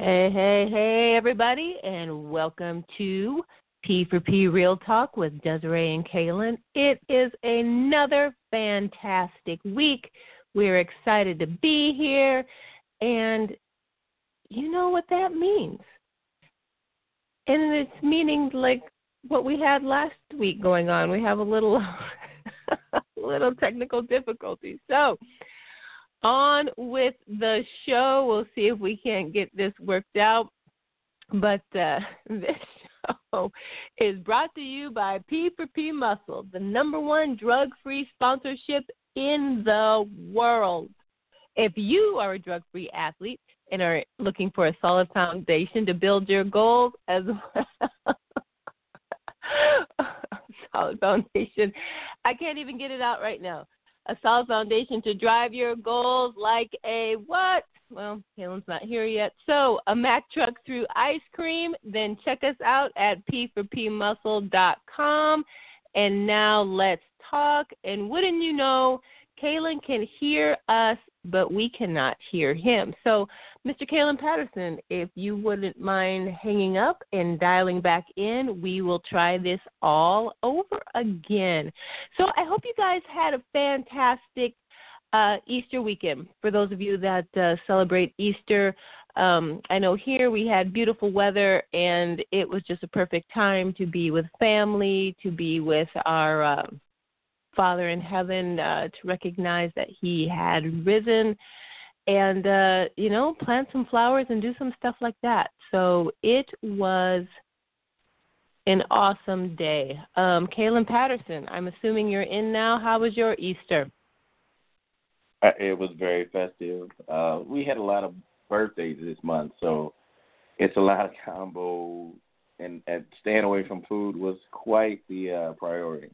Hey, hey, hey, everybody, and welcome to P4P Real Talk with Desiree and Kaylin. It is another fantastic week. We're excited to be here, and you know what that means. And it's meaning like what we had last week going on. We have a little, little technical difficulty. So, on with the show. We'll see if we can't get this worked out. But uh, this show is brought to you by P4P Muscle, the number one drug free sponsorship in the world. If you are a drug free athlete and are looking for a solid foundation to build your goals as well, solid foundation. I can't even get it out right now a solid foundation to drive your goals like a what? Well, Kaylin's not here yet. So, a Mack truck through ice cream. Then check us out at p4pmuscle.com. And now let's talk. And wouldn't you know, Kaylin can hear us, but we cannot hear him. So, Mr. Kaylin Patterson, if you wouldn't mind hanging up and dialing back in, we will try this all over again. So, I hope you guys had a fantastic uh, Easter weekend. For those of you that uh, celebrate Easter, um, I know here we had beautiful weather, and it was just a perfect time to be with family, to be with our. Uh, Father in heaven uh, to recognize that He had risen and, uh, you know, plant some flowers and do some stuff like that. So it was an awesome day. Um, Kaylin Patterson, I'm assuming you're in now. How was your Easter? Uh, it was very festive. Uh, we had a lot of birthdays this month, so it's a lot of combo, and, and staying away from food was quite the uh, priority.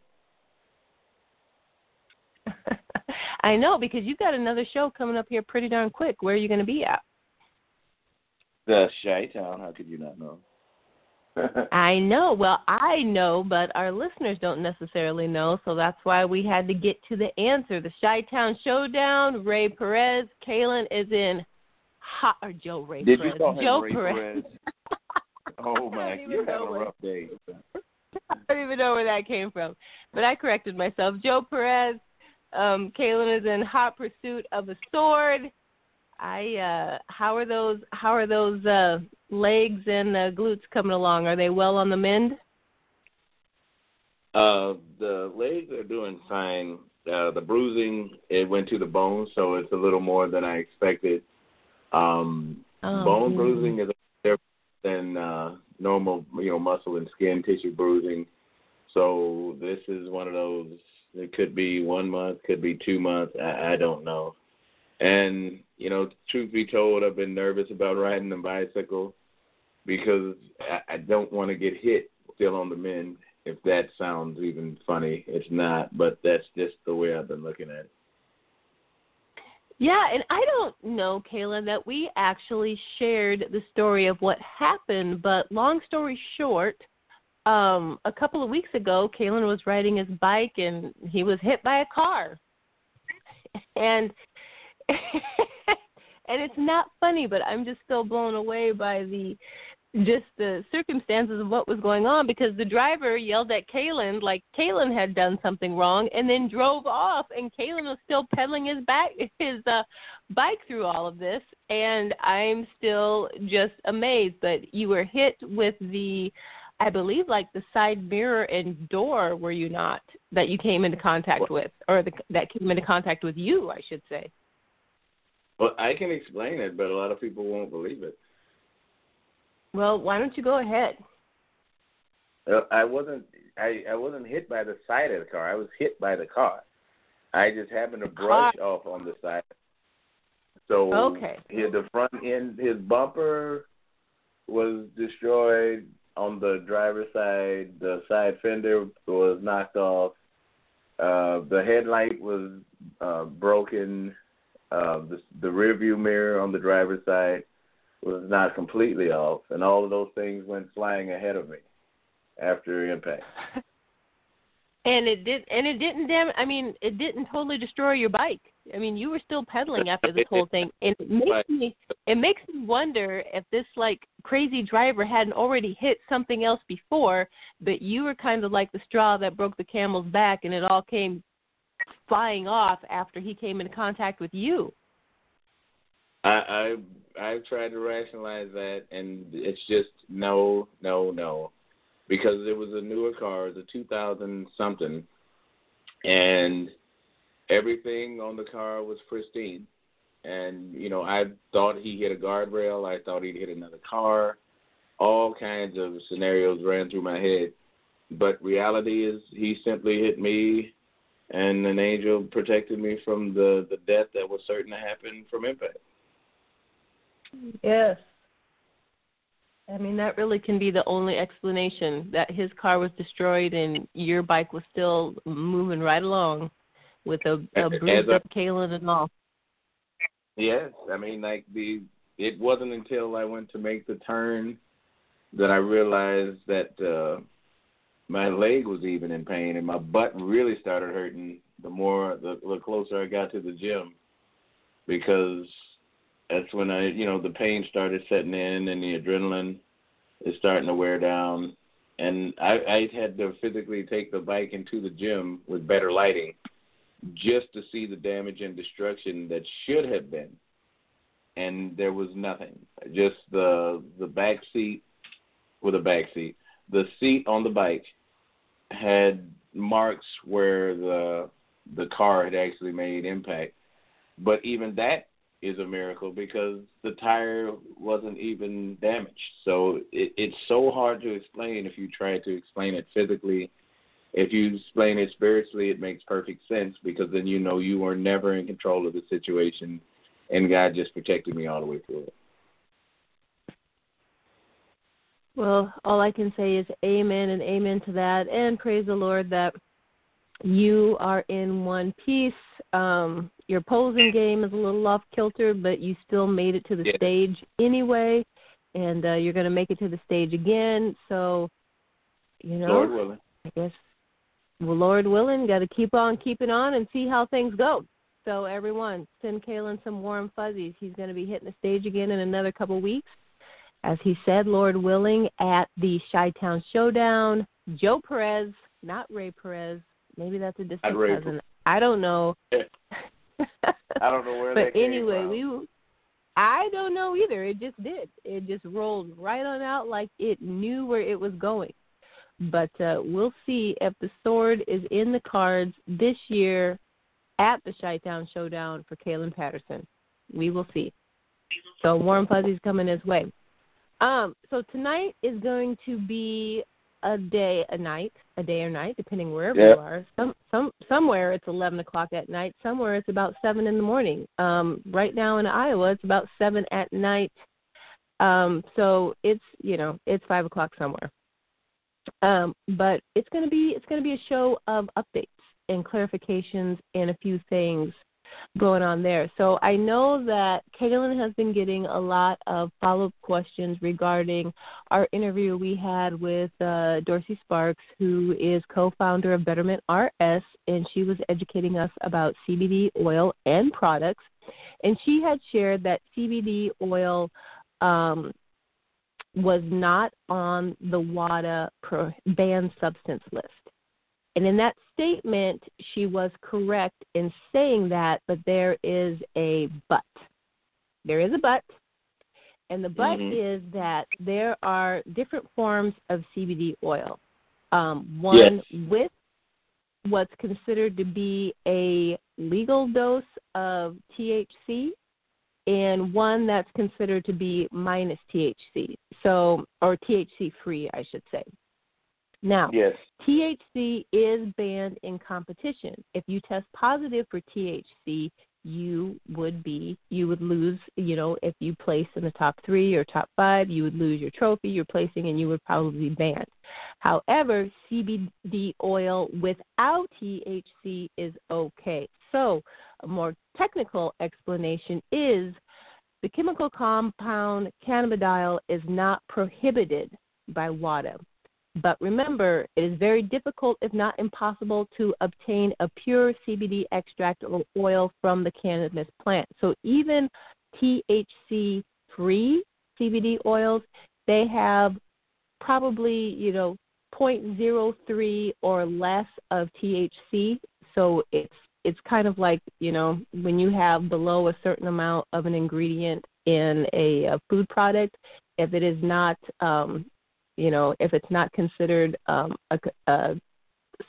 I know because you've got another show coming up here pretty darn quick. Where are you going to be at? The Chi Town. How could you not know? I know. Well, I know, but our listeners don't necessarily know, so that's why we had to get to the answer. The Chi Town Showdown. Ray Perez. Kaylin is in hot or Joe Ray Did Perez. you call him Joe Ray Perez. Perez? oh my, you're having a rough day. I don't even know where that came from, but I corrected myself. Joe Perez. Um, Kaylin is in hot pursuit of a sword. I uh how are those how are those uh legs and uh, glutes coming along? Are they well on the mend? Uh, the legs are doing fine. Uh, the bruising it went to the bone, so it's a little more than I expected. Um, Oh, bone bruising is different than uh, normal, you know, muscle and skin tissue bruising. So this is one of those. It could be one month, could be two months. I, I don't know. And you know, truth be told, I've been nervous about riding a bicycle because I, I don't want to get hit still on the mend. If that sounds even funny, it's not. But that's just the way I've been looking at it. Yeah, and I don't know, Kayla, that we actually shared the story of what happened, but long story short, um, a couple of weeks ago, Kalen was riding his bike and he was hit by a car. And and it's not funny, but I'm just still blown away by the just the circumstances of what was going on because the driver yelled at Kalen like Kalen had done something wrong and then drove off and Kalen was still pedaling his back his uh bike through all of this and I'm still just amazed that you were hit with the I believe like the side mirror and door were you not that you came into contact with or the, that came into contact with you I should say Well, I can explain it, but a lot of people won't believe it. well why don't you go ahead Uh, I wasn't. I, I wasn't hit by the side of the car. I was hit by the car. I just happened to brush off on the side. So Okay. his, the front end, his bumper was destroyed on the driver's side. The side fender was knocked off. Uh, the headlight was uh, broken. Uh, the, the rear view mirror on the driver's side was not completely off, and all of those things went flying ahead of me after impact. And it did, and it didn't damn. I mean, it didn't totally destroy your bike. I mean, you were still pedaling after this whole thing, and it makes Right. me, it makes me wonder if this like crazy driver hadn't already hit something else before, but you were kind of like the straw that broke the camel's back, and it all came flying off after he came in contact with you. I I I've tried to rationalize that, and it's just no, no, no, because it was a newer car, it was a 2000 something, and everything on the car was pristine. And you know, I thought he hit a guardrail. I thought he'd hit another car. All kinds of scenarios ran through my head, but reality is he simply hit me, and an angel protected me from the the death that was certain to happen from impact. Yes. I mean, that really can be the only explanation that his car was destroyed and your bike was still moving right along with a, a bruised up Kalen and all. Yes, I mean, like the it wasn't until I went to make the turn that I realized that uh my leg was even in pain and my butt really started hurting the more the, the closer I got to the gym because that's when I you know the pain started setting in and the adrenaline is starting to wear down and I I had to physically take the bike into the gym with better lighting just to see the damage and destruction that should have been. And there was nothing. Just the the back seat with a back seat. The seat on the bike had marks where the the car had actually made impact. But even that is a miracle because the tire wasn't even damaged. So it, it's so hard to explain if you try to explain it physically if you explain it spiritually, it makes perfect sense because then you know you were never in control of the situation, and God just protected me all the way through it. Well, all I can say is amen and amen to that, and praise the Lord that you are in one piece. Um, your posing game is a little off kilter, but you still made it to the Yeah. stage anyway, and uh, you're going to make it to the stage again. So, you know, Lord willing. I guess, well, Lord willing, got to keep on keeping on and see how things go. So, everyone, send Kalen some warm fuzzies. He's going to be hitting the stage again in another couple weeks. As he said, Lord willing, at the Chi Town Showdown. Joe Perez, not Ray Perez. Maybe that's a distant cousin. I don't know. I don't know where but anyway, from. we. I don't know either. It just did. It just rolled right on out like it knew where it was going. But uh, we'll see if the sword is in the cards this year at the Chi-Town Showdown for Kalen Patterson. We will see. So warm fuzzies coming his way. Um, so tonight is going to be a day, a night, a day or night, depending wherever Yep. you are. Some, some, somewhere it's eleven o'clock at night. Somewhere it's about seven in the morning. Um, right now in Iowa, it's about seven at night. Um, so it's you know it's five o'clock somewhere. Um, but it's going to be it's going to be a show of updates and clarifications and a few things going on there. So I know that Kaylin has been getting a lot of follow up questions regarding our interview we had with uh, Dorsey Sparks, who is co founder of Betterment RS, and she was educating us about CBD oil and products. And she had shared that CBD oil um, was not on the WADA pro- banned substance list. And in that statement, she was correct in saying that, but there is a but. There is a but. And the but Mhm. is that there are different forms of CBD oil. Um, one with what's considered to be a legal dose of THC, and one that's considered to be minus THC, so or THC free, I should say. Now, Yes. THC is banned in competition. If you test positive for THC, you would be you would lose. You know, if you place in the top three or top five, you would lose your trophy, your placing, and you would probably be banned. However, CBD oil without THC is okay. So, a more technical explanation is the chemical compound cannabidiol is not prohibited by WADA. But remember, it is very difficult, if not impossible, to obtain a pure CBD extract or oil from the cannabis plant. So even THC free CBD oils, they have probably, you know, 0.03 or less of THC. So it's it's kind of like, you know, when you have below a certain amount of an ingredient in a, a food product, if it is not um, you know, if it's not considered um, a, a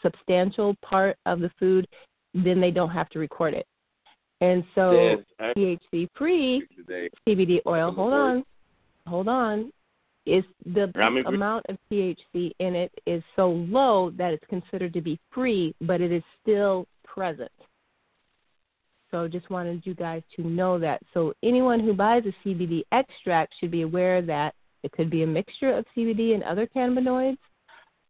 substantial part of the food, then they don't have to record it. And so THC free. CBD oil, hold on, hold on, is the amount of THC in it is so low that it's considered to be free, but it is still present. So just wanted you guys to know that. So anyone who buys a CBD extract should be aware that it could be a mixture of CBD and other cannabinoids.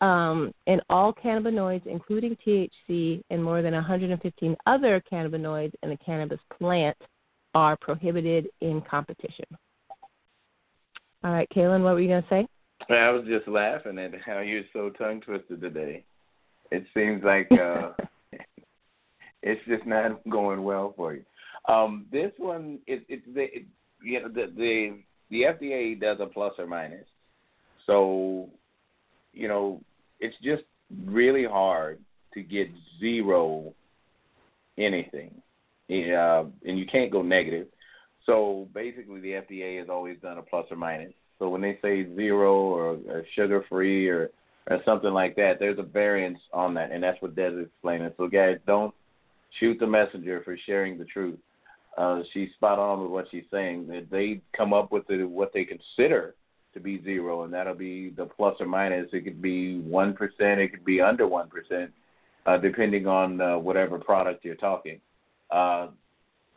Um, and all cannabinoids, including THC and more than 115 other cannabinoids in the cannabis plant, are prohibited in competition. All right, Kaylin, what were you going to say? I was just laughing at how you're so tongue twisted today. It seems like uh it's just not going well for you. Um, this one is it's the it, you know the the the FDA does a plus or minus, so you know it's just really hard to get zero anything, uh, and you can't go negative. So basically, the FDA has always done a plus or minus. So when they say zero or, or sugar free or or something like that, there's a variance on that, and that's what Des is explaining. So guys, don't shoot the messenger for sharing the truth. Uh, she's spot on with what she's saying. That they come up with the, what they consider to be zero, and that'll be the plus or minus. It could be one percent, it could be under one percent, uh, depending on uh, whatever product you're talking. Uh,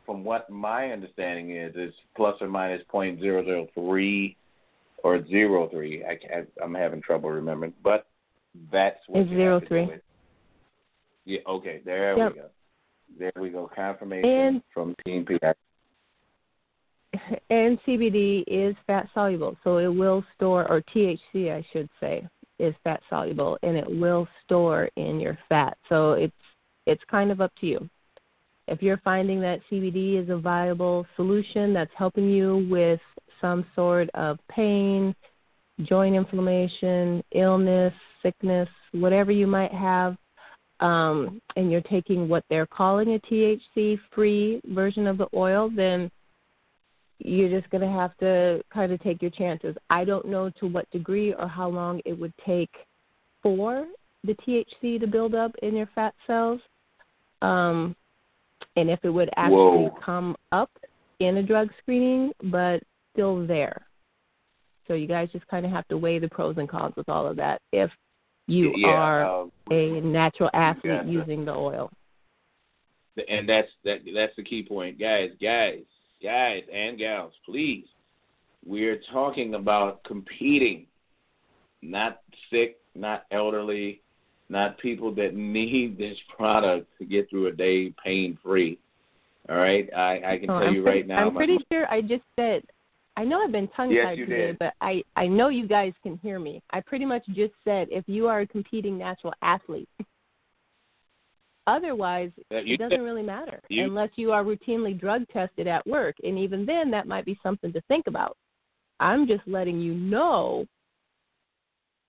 from what my understanding is, it's plus or minus point zero zero three or zero three. I can't, I'm having trouble remembering, but that's what It's zero have to go three. Yeah. Okay. There Yep. we go. There we go. Confirmation And- from Team PI. and CBD is fat soluble, so it will store, or THC, I should say, is fat soluble, and it will store in your fat. So it's it's kind of up to you. If you're finding that CBD is a viable solution that's helping you with some sort of pain, joint inflammation, illness, sickness, whatever you might have, um, and you're taking what they're calling a THC free version of the oil, then you're just going to have to kind of take your chances. I don't know to what degree or how long it would take for the THC to build up in your fat cells, um, and if it would actually Whoa. come up in a drug screening, but still there. So you guys just kind of have to weigh the pros and cons with all of that. If you yeah, are uh, a natural athlete using the oil. and that's that that's the key point, guys, guys, guys, and gals. Please, we're talking about competing, not sick, not elderly, not people that need this product to get through a day pain free. All right, I, I can Oh, tell I'm you pretty, right now. I'm pretty sure I just said. I know I've been tongue tied you today, did. but I I know you guys can hear me. I pretty much just said if you are a competing natural athlete. Otherwise, it doesn't really matter you- unless you are routinely drug tested at work, and even then, that might be something to think about. I'm just letting you know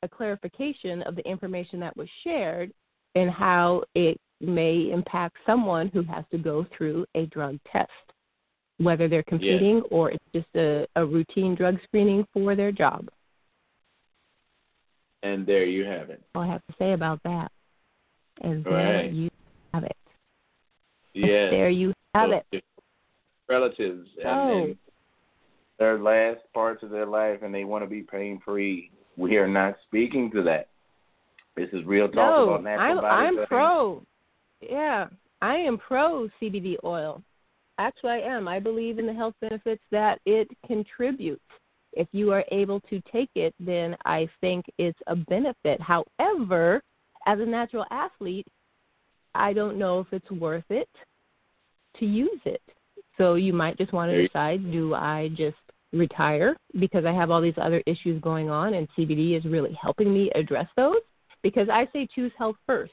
a clarification of the information that was shared and how it may impact someone who has to go through a drug test, whether they're competing or it's just a, a routine drug screening for their job. and there you have it. All I have to say about that. And there Right. you have it. Yeah. There you have So it. Relatives Oh. and their last parts of their life, and they want to be pain free. We are not speaking to that. This is real talk no, about natural I'm, body I'm pro. Yeah, I am pro CBD oil. Actually, I am. I believe in the health benefits that it contributes. If you are able to take it, then I think it's a benefit. However, as a natural athlete, I don't know if it's worth it to use it. So you might just want to decide do I just retire because I have all these other issues going on and CBD is really helping me address those? Because I say choose health first.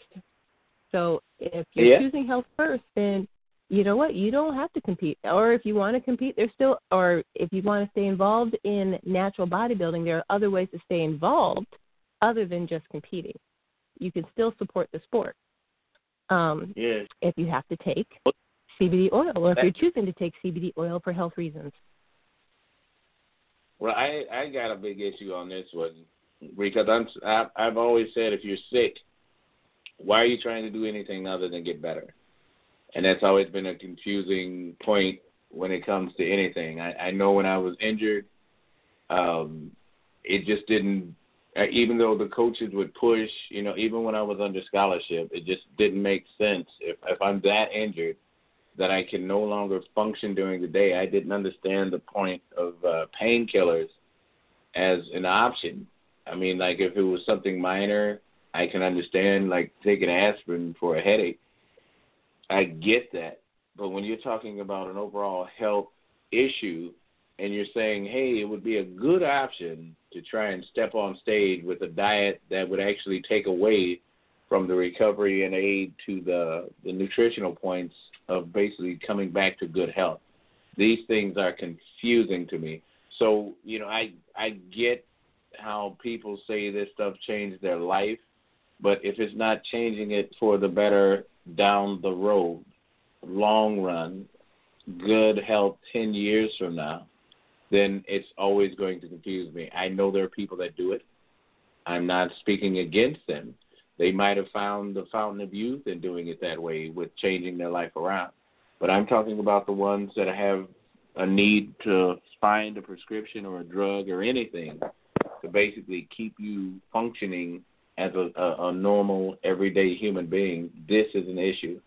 So if you're Yeah. choosing health first, then you know what? You don't have to compete. Or if you want to compete, there's still, or if you want to stay involved in natural bodybuilding, there are other ways to stay involved other than just competing. You can still support the sport. Um, Yeah. if you have to take CBD oil, or if you're choosing to take CBD oil for health reasons. Well, I I got a big issue on this one because I'm I, I've always said if you're sick, why are you trying to do anything other than get better? And that's always been a confusing point when it comes to anything. I, I know when I was injured, um, it just didn't. uh, Even though the coaches would push, you know, even when I was under scholarship, it just didn't make sense. If if I'm that injured, that I can no longer function during the day. I didn't understand the point of uh, painkillers as an option. I mean, like if it was something minor, I can understand like taking aspirin for a headache. I get that, but when you're talking about an overall health issue, and you're saying, hey, it would be a good option to try and step on stage with a diet that would actually take away from the recovery and aid to the the nutritional points of basically coming back to good health. These things are confusing to me. So, you know, I I get how people say this stuff changed their life, but if it's not changing it for the better down the road, long run, good health 10 years from now, then it's always going to confuse me. I know there are people that do it. I'm not speaking against them. They might have found the fountain of youth in doing it that way with changing their life around. But I'm talking about the ones that have a need to find a prescription or a drug or anything to basically keep you functioning as a, a, a normal, everyday human being. This is an issue.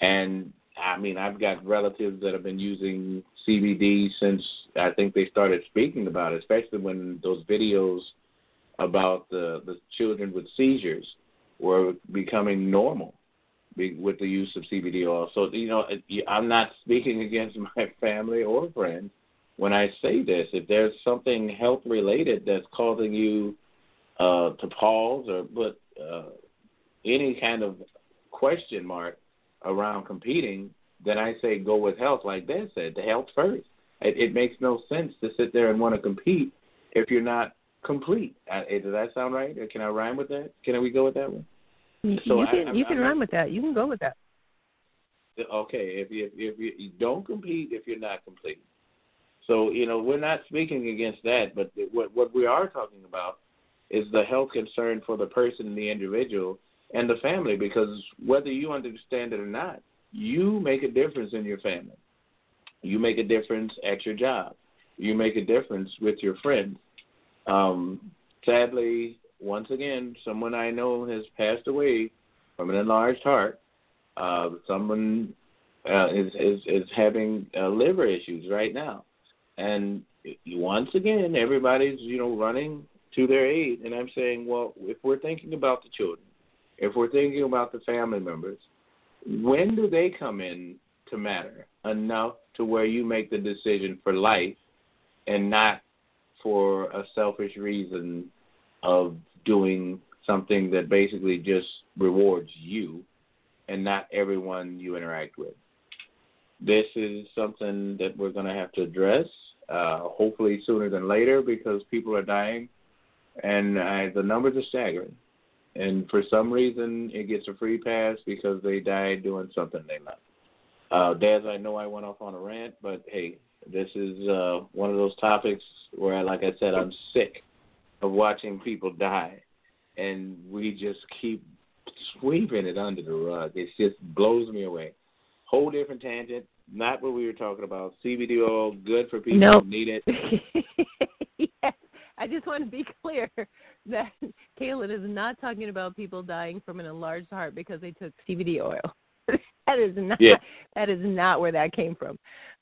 And I mean, I've got relatives that have been using CBD since I think they started speaking about it, especially when those videos about the the children with seizures were becoming normal with the use of CBD oil. So you know, I'm not speaking against my family or friends when I say this. If there's something health related that's causing you uh, to pause or put uh, any kind of question mark around competing, then I say go with health. Like Dad said, the health first. It, it makes no sense to sit there and want to compete if you're not complete. Uh, does that sound right? Or can I rhyme with that? Can we go with that one? So you can I'm- you can run with that. You can go with that. Okay, if you if you, you don't compete if you're not complete. So you know we're not speaking against that, but what what we are talking about is the health concern for the person, the individual, and the family. Because whether you understand it or not, you make a difference in your family. You make a difference at your job. You make a difference with your friends. Um, sadly, once again, someone I know has passed away from an enlarged heart. Uh, someone uh, is, is is having uh, liver issues right now, and once again, everybody's you know running to their aid. And I'm saying, well, if we're thinking about the children, if we're thinking about the family members, when do they come in to matter enough to where you make the decision for life and not for a selfish reason of doing something that basically just rewards you and not everyone you interact with. This is something that we're going to have to address, uh, hopefully sooner than later, because people are dying, and uh, the numbers are staggering. And for some reason, it gets a free pass because they died doing something they love. Uh, Daz, I know I went off on a rant, but hey, this is uh, one of those topics where, like I said, I'm sick of watching people die, and we just keep sweeping it under the rug. It just blows me away. Whole different tangent. Not what we were talking about. CBD oil, good for people Nope. who need it. I just want to be clear that Kaylin is not talking about people dying from an enlarged heart because they took CBD oil. that is not Yeah. that is not where that came from.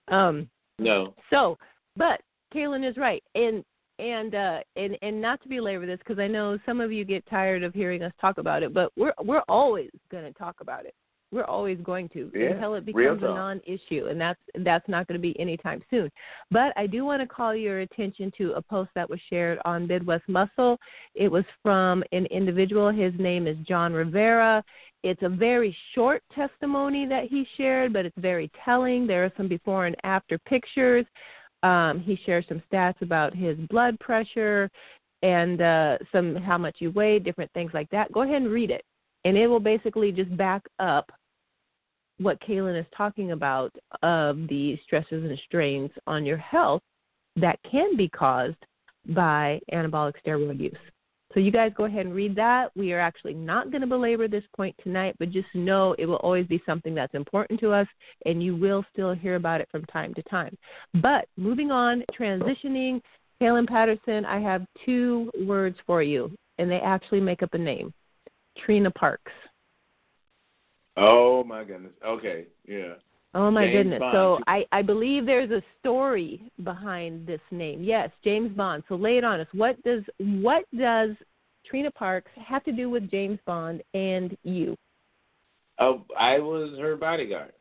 Um, No. so, but Kaylin is right, and and uh, and and not to belabor this because I know some of you get tired of hearing us talk about it, but we're we're always going to talk about it. We're always going to Yeah, until it becomes a non-issue, and that's that's not going to be anytime soon. But I do want to call your attention to a post that was shared on Midwest Muscle. It was from an individual. His name is John Rivera. It's a very short testimony that he shared, but it's very telling. There are some before and after pictures. Um, he shares some stats about his blood pressure and uh, some how much you weigh, different things like that. Go ahead and read it, and it will basically just back up what Kaylin is talking about of the stresses and strains on your health that can be caused by anabolic steroid use. So you guys go ahead and read that. We are actually not going to belabor this point tonight, but just know it will always be something that's important to us, and you will still hear about it from time to time. But moving on, transitioning, Kaylin Patterson, I have two words for you, and they actually make up a name Trina Parks. Oh my goodness. Okay. Yeah. Oh my James goodness. Bond. So I, I believe there's a story behind this name. Yes, James Bond. So lay it on us. What does what does Trina Parks have to do with James Bond and you? Oh, I was her bodyguard.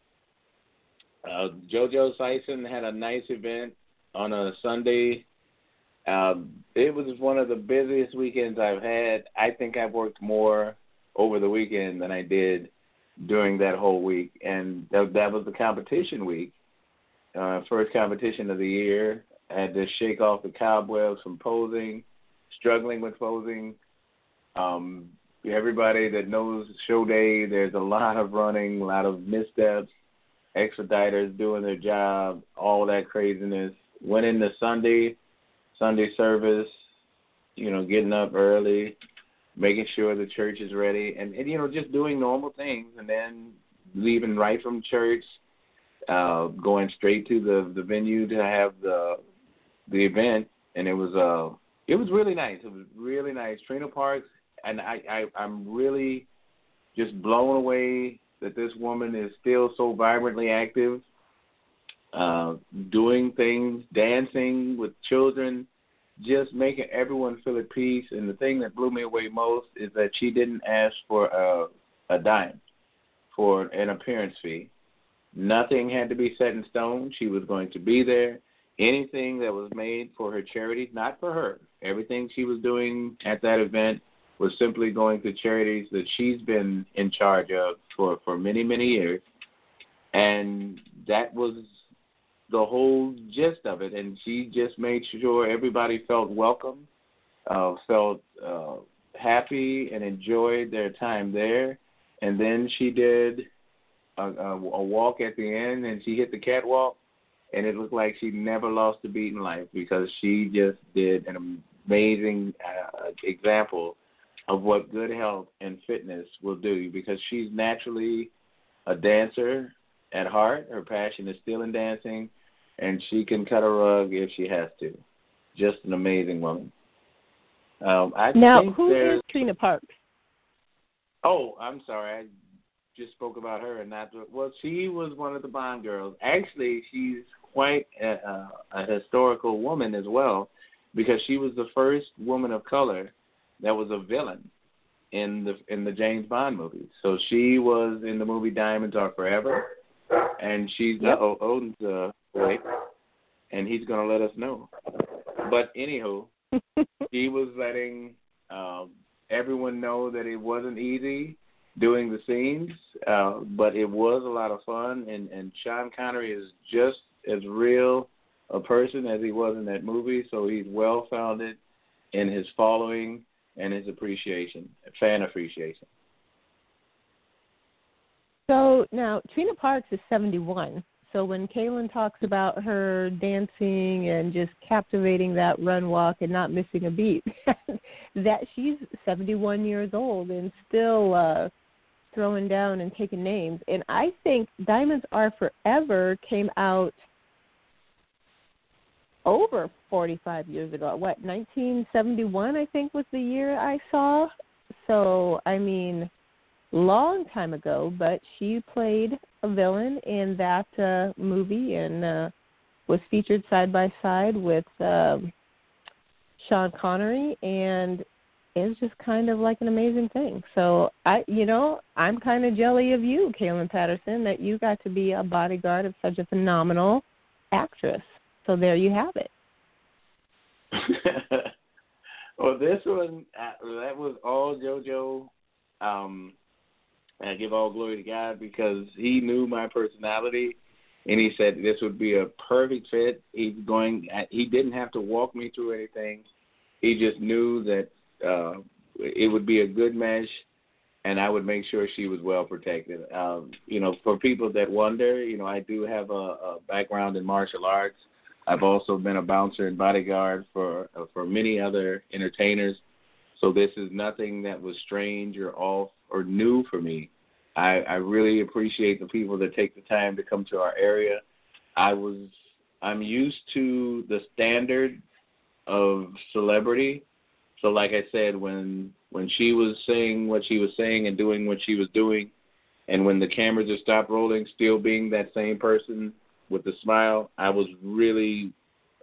Uh, JoJo Sison had a nice event on a Sunday. Um, it was one of the busiest weekends I've had. I think I've worked more over the weekend than I did during that whole week, and that, that was the competition week. Uh, first competition of the year. I had to shake off the cobwebs from posing, struggling with posing. Um, everybody that knows show day, there's a lot of running, a lot of missteps, expediters doing their job, all that craziness. Went into Sunday, Sunday service, you know, getting up early, making sure the church is ready, and, and you know, just doing normal things, and then leaving right from church, uh, going straight to the the venue to have the the event, and it was uh it was really nice. It was really nice. Trina Parks, and I, I I'm really just blown away that this woman is still so vibrantly active, uh, doing things, dancing with children, just making everyone feel at peace. And the thing that blew me away most is that she didn't ask for a, a dime for an appearance fee. Nothing had to be set in stone. She was going to be there. Anything that was made for her charity, not for her. Everything she was doing at that event was simply going to charities that she's been in charge of for, for many, many years. And that was the whole gist of it. And she just made sure everybody felt welcome, uh, felt uh, happy, and enjoyed their time there. And then she did a, a, a walk at the end, and she hit the catwalk, and it looked like she never lost a beat in life because she just did an amazing uh, example of what good health and fitness will do because she's naturally a dancer at heart. Her passion is still in dancing, and she can cut a rug if she has to. Just an amazing woman. Um, I Now, think who there's, is Trina Parks? Oh, I'm sorry. I just spoke about her and not. Well, she was one of the Bond girls. Actually, she's quite a, a, a historical woman as well, because she was the first woman of color that was a villain in the in the James Bond movies. So she was in the movie Diamonds Are Forever, and she's Yep. uh, Odin's uh, wife, and he's gonna let us know. But anywho, he was letting um, everyone know that it wasn't easy doing the scenes, uh, but it was a lot of fun. And, and Sean Connery is just as real a person as he was in that movie, so he's well founded in his following and his appreciation, fan appreciation. So now Trina Parks is 71. So when Kaylin talks about her dancing and just captivating that run walk and not missing a beat, that she's 71 years old and still uh throwing down and taking names. And I think Diamonds Are Forever came out over 45 years ago. What 1971 I think was the year I saw. So I mean, long time ago. But she played a villain in that uh, movie and uh, was featured side by side with um, Sean Connery and is just kind of like an amazing thing. So I, you know, I'm kind of jelly of you, Kaylin Patterson, that you got to be a bodyguard of such a phenomenal actress. So there you have it. well, this one uh, that was all JoJo. Um, and I give all glory to God because He knew my personality, and He said this would be a perfect fit. He's going. He didn't have to walk me through anything. He just knew that uh, it would be a good mesh, and I would make sure she was well protected. Um, you know, for people that wonder, you know, I do have a, a background in martial arts. I've also been a bouncer and bodyguard for uh, for many other entertainers. So this is nothing that was strange or off or new for me. I, I really appreciate the people that take the time to come to our area. I was I'm used to the standard of celebrity so like I said, when when she was saying what she was saying and doing what she was doing, and when the cameras just stopped rolling, still being that same person with the smile, I was really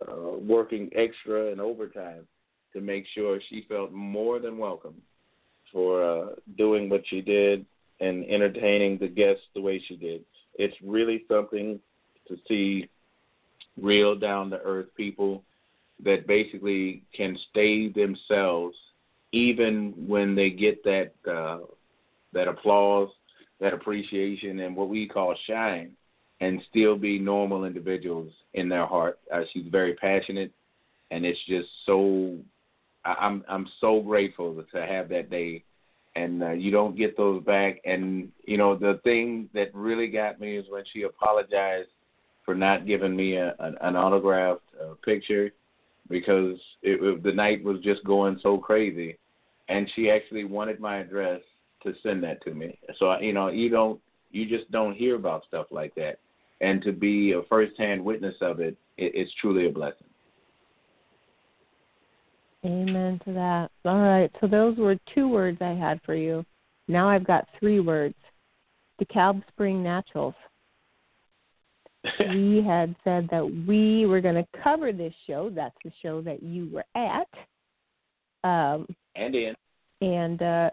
uh, working extra and overtime to make sure she felt more than welcome for uh, doing what she did and entertaining the guests the way she did. It's really something to see real down to earth people that basically can stay themselves even when they get that uh, that applause, that appreciation, and what we call shine, and still be normal individuals in their heart. Uh, she's very passionate, and it's just so. I'm I'm so grateful to have that day, and uh, you don't get those back. And you know the thing that really got me is when she apologized for not giving me a, an, an autographed uh, picture because it, it, the night was just going so crazy, and she actually wanted my address to send that to me. So you know, you don't, you just don't hear about stuff like that, and to be a first-hand witness of it, it it's truly a blessing. Amen to that. All right, so those were two words I had for you. Now I've got three words. DeKalb Spring Naturals we had said that we were going to cover this show. That's the show that you were at. Um, and in. And uh,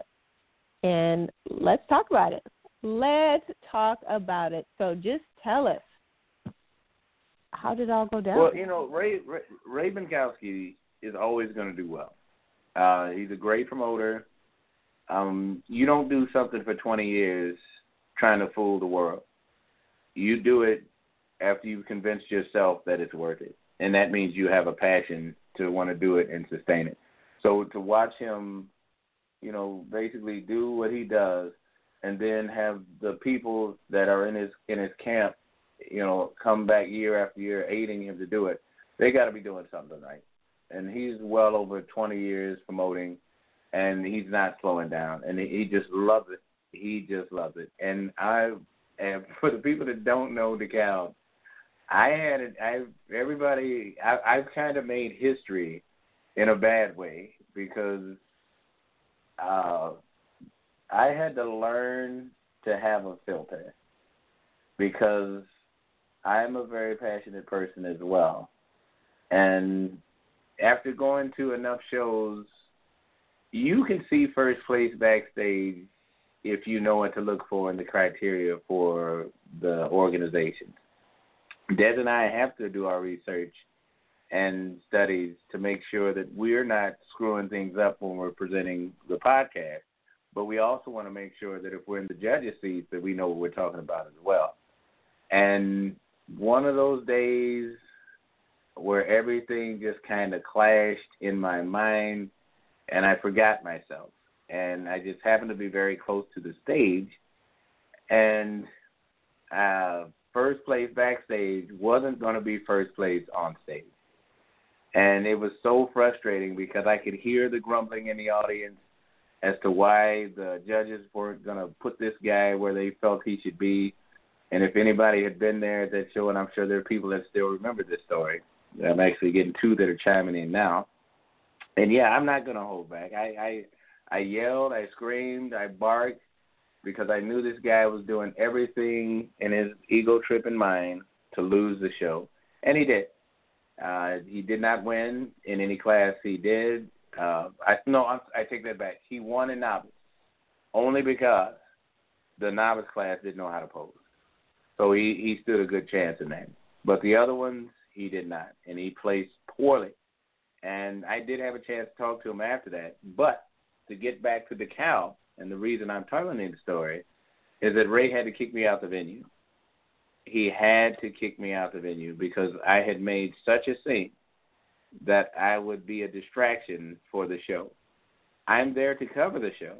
and let's talk about it. Let's talk about it. So just tell us how did it all go down? Well, you know, Ray Ray, Ray Benkowski is always going to do well. Uh, he's a great promoter. Um, you don't do something for 20 years trying to fool the world. You do it after you've convinced yourself that it's worth it. And that means you have a passion to want to do it and sustain it. So to watch him, you know, basically do what he does and then have the people that are in his in his camp, you know, come back year after year aiding him to do it, they got to be doing something right. And he's well over 20 years promoting, and he's not slowing down, and he just loves it. He just loves it. And I, and for the people that don't know DeKalb, I had it. I everybody. I, I've kind of made history in a bad way because uh, I had to learn to have a filter because I'm a very passionate person as well, and after going to enough shows, you can see first place backstage if you know what to look for in the criteria for the organization. Des and I have to do our research and studies to make sure that we're not screwing things up when we're presenting the podcast. But we also want to make sure that if we're in the judges' seats, that we know what we're talking about as well. And one of those days where everything just kind of clashed in my mind, and I forgot myself. And I just happened to be very close to the stage, and uh, first place backstage wasn't going to be first place on stage. And it was so frustrating because I could hear the grumbling in the audience as to why the judges weren't going to put this guy where they felt he should be. And if anybody had been there at that show, and I'm sure there are people that still remember this story, I'm actually getting two that are chiming in now. And yeah, I'm not gonna hold back. I I, I yelled, I screamed, I barked because I knew this guy was doing everything in his ego tripping mind to lose the show, and he did. Uh, he did not win in any class he did. Uh, I no, I, I take that back. He won in novice only because the novice class didn't know how to pose. So he he stood a good chance in that. But the other ones he did not, and he placed poorly. And I did have a chance to talk to him after that. But to get back to the cow, and the reason I'm telling you the story is that Ray had to kick me out the venue. He had to kick me out the venue because I had made such a scene that I would be a distraction for the show. I'm there to cover the show,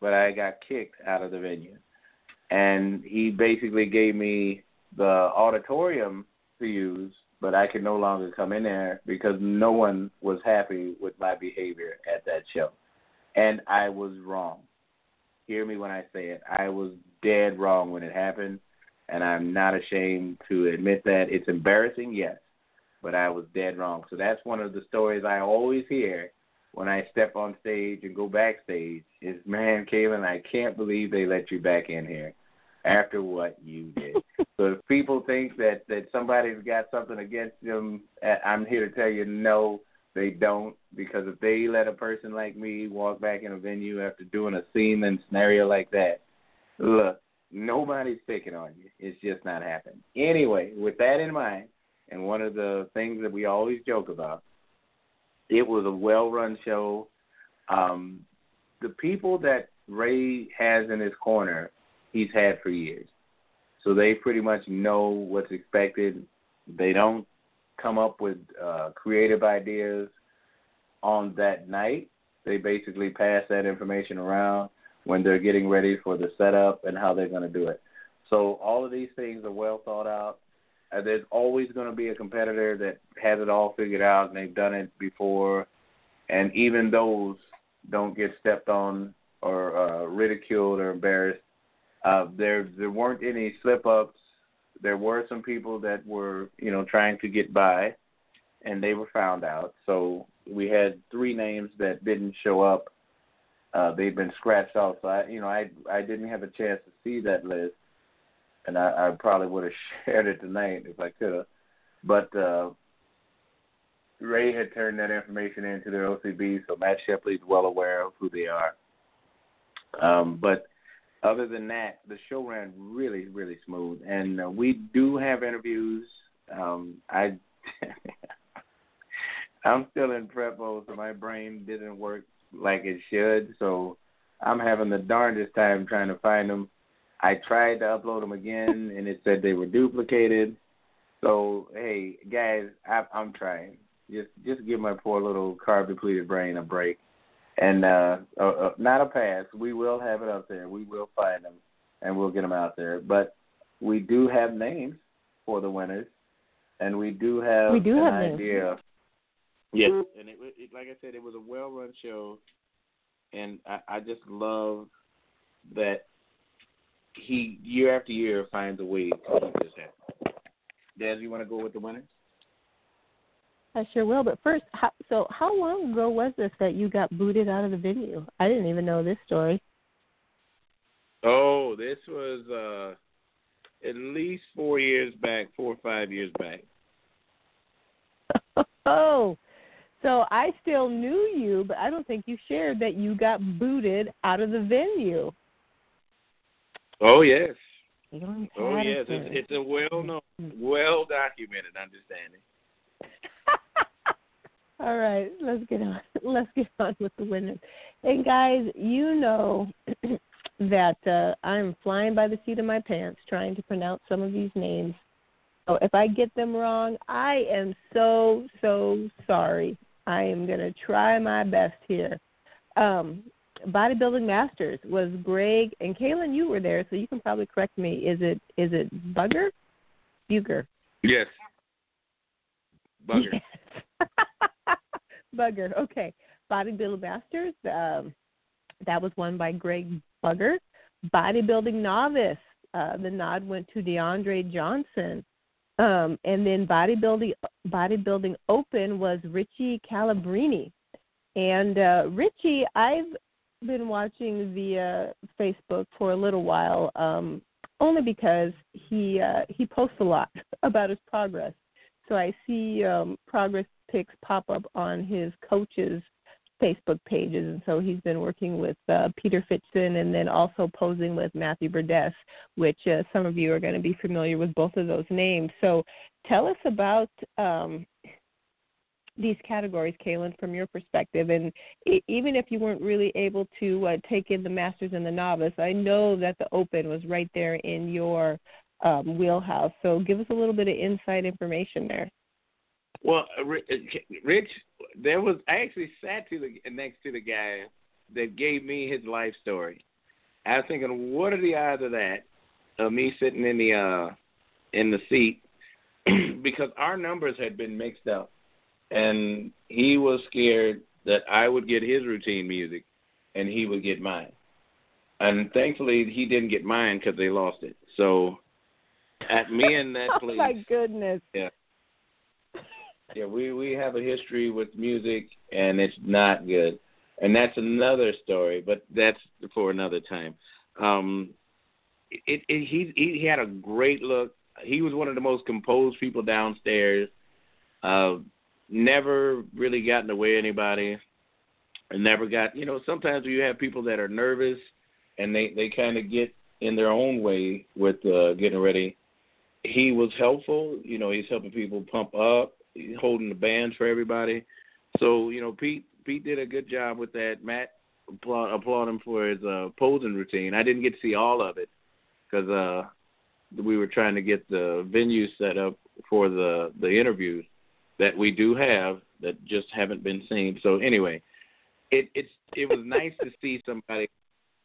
but I got kicked out of the venue. And he basically gave me the auditorium to use, but I could no longer come in there because no one was happy with my behavior at that show. And I was wrong. Hear me when I say it. I was dead wrong when it happened, and I'm not ashamed to admit that. It's embarrassing, yes, but I was dead wrong. So that's one of the stories I always hear when I step on stage and go backstage is, man, Kaylin, I can't believe they let you back in here after what you did. So if people think that that somebody's got something against them, I'm here to tell you, no, they don't. Because if they let a person like me walk back in a venue after doing a scene and scenario like that, look, nobody's picking on you. It's just not happening. Anyway, with that in mind, and one of the things that we always joke about, it was a well-run show. Um, the people that Ray has in his corner he's had for years. So they pretty much know what's expected. They don't come up with uh, creative ideas on that night. They basically pass that information around when they're getting ready for the setup and how they're going to do it. So all of these things are well thought out. Uh, there's always going to be a competitor that has it all figured out and they've done it before, and even those don't get stepped on or uh, ridiculed or embarrassed uh, there there weren't any slip ups. There were some people that were you know trying to get by, and they were found out. So we had three names that didn't show up. Uh, they'd been scratched off. So I you know I I didn't have a chance to see that list, and I, I probably would have shared it tonight if I could have. But uh, Ray had turned that information into their OCB, so Matt Shepley's well aware of who they are. Um, but other than that, the show ran really, really smooth, and uh, we do have interviews. Um, I I'm still in prep mode, so my brain didn't work like it should. So I'm having the darndest time trying to find them. I tried to upload them again, and it said they were duplicated. So hey, guys, I, I'm trying. Just just give my poor little carb depleted brain a break and uh, uh, uh, not a pass. We will have it up there. We will find them, and we'll get them out there. But we do have names for the winners, and we do have we do an have idea. Names. Yes, and it, it, like I said, it was a well-run show, and I, I just love that he year after year finds a way to make this happen. Dad, you want to go with the winners? I sure will. But first, how, so how long ago was this that you got booted out of the venue? I didn't even know this story. Oh, this was uh at least four years back, four or five years back. oh, so I still knew you, but I don't think you shared that you got booted out of the venue. Oh yes. Oh yes, it's, it's a well known, well documented understanding. All right, let's get on. Let's get on with the winners. And guys, you know that uh, I'm flying by the seat of my pants trying to pronounce some of these names. So if I get them wrong, I am so so sorry. I am going to try my best here. Um, bodybuilding masters was Greg and Kaylin. You were there, so you can probably correct me. Is it is it Bugger? Buger. Yes. Bugger. Bugger. Okay. Bodybuilding Masters. Um, that was won by Greg Bugger. Bodybuilding Novice. Uh, the nod went to DeAndre Johnson. Um, and then bodybuilding bodybuilding open was Richie Calabrini, and uh, Richie, I've been watching via Facebook for a little while, um, only because he uh, he posts a lot about his progress. So I see um, progress pics pop up on his coaches Facebook pages, and so he's been working with uh, Peter Fitson and then also posing with Matthew Burdess, which uh, some of you are going to be familiar with both of those names. So tell us about um, these categories, Kaylin, from your perspective, and even if you weren't really able to uh, take in the Masters and the Novice, I know that the Open was right there in your um, wheelhouse. So give us a little bit of inside information there. Well, uh, uh, Rich, there was I actually sat to the next to the guy that gave me his life story. I was thinking, what are the odds of that? Of me sitting in the uh in the seat because our numbers had been mixed up, and he was scared that I would get his routine music, and he would get mine. And thankfully, he didn't get mine because they lost it. So, at me and that place. oh my goodness. Yeah yeah, we we have a history with music, and it's not good, and that's another story. But that's for another time. Um, it, it he he had a great look. He was one of the most composed people downstairs. Uh, never really got in the way of anybody. And never got you know. Sometimes you have people that are nervous, and they they kind of get in their own way with uh, getting ready. He was helpful. You know, he's helping people pump up holding the bands for everybody. So you know, Pete Pete did a good job with that. Matt applaud, applaud him for his uh, posing routine. I didn't get to see all of it because uh, we were trying to get the venue set up for the the interviews that we do have that just haven't been seen. So anyway, it it's it was nice to see somebody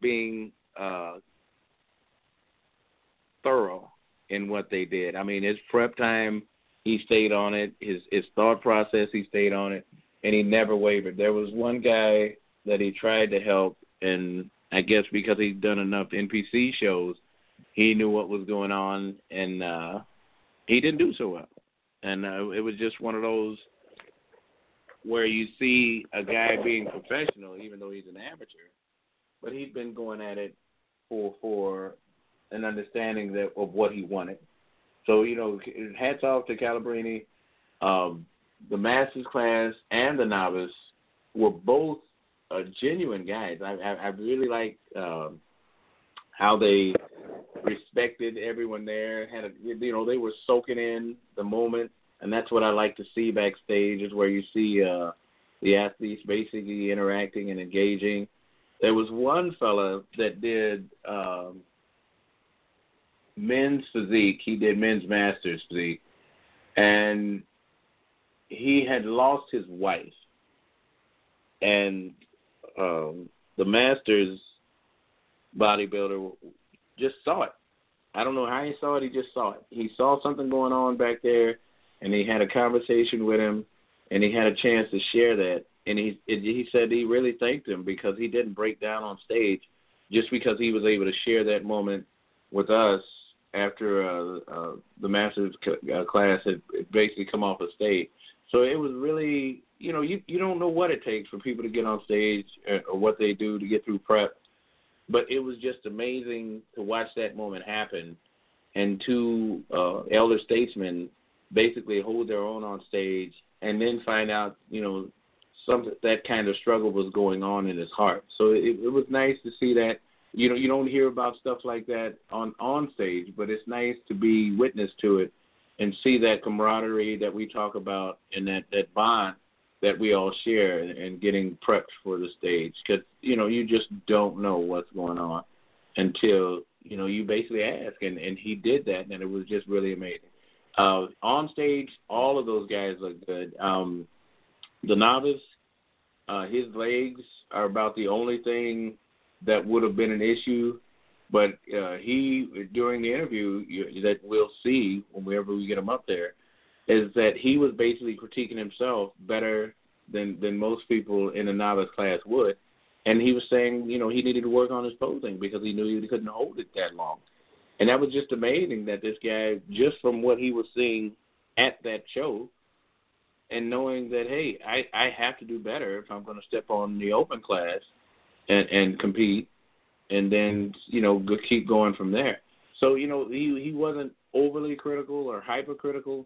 being uh, thorough in what they did. I mean, it's prep time he stayed on it. His his thought process, he stayed on it, and he never wavered. There was one guy that he tried to help, and I guess because he'd done enough NPC shows, he knew what was going on, and uh, he didn't do so well. And uh, it was just one of those where you see a guy being professional, even though he's an amateur, but he'd been going at it for for an understanding that of what he wanted so you know, hats off to Calabrini. Um, the masters class and the novice were both uh, genuine guys. I, I, I really like um, how they respected everyone there. Had a, you know, they were soaking in the moment, and that's what I like to see backstage. Is where you see uh, the athletes basically interacting and engaging. There was one fella that did um, men's physique. He did men's masters physique, and he had lost his wife, and um, the masters bodybuilder just saw it. I don't know how he saw it. He just saw it. He saw something going on back there, and he had a conversation with him, and he had a chance to share that. And he he said he really thanked him because he didn't break down on stage, just because he was able to share that moment with us after uh, uh, the master's uh, class had basically come off the stage. So it was really, you know, you you don't know what it takes for people to get on stage or, or what they do to get through prep, but it was just amazing to watch that moment happen, and two uh, elder statesmen basically hold their own on stage, and then find out, you know, some that kind of struggle was going on in his heart. So it, it was nice to see that you know you don't hear about stuff like that on on stage, but it's nice to be witness to it and see that camaraderie that we talk about and that that bond that we all share and, getting prepped for the stage. Because you know you just don't know what's going on until you know you basically ask. And and he did that and it was just really amazing. Uh on stage all of those guys look good. Um the novice uh his legs are about the only thing that would have been an issue. But uh, he, during the interview you, that we'll see whenever we get him up there, is that he was basically critiquing himself better than than most people in a novice class would, and he was saying, you know, he needed to work on his posing because he knew he couldn't hold it that long. And that was just amazing that this guy, just from what he was seeing at that show, and knowing that hey, I I have to do better if I'm going to step on the open class and and compete, and then you know keep going from there. So you know he he wasn't overly critical or hypercritical,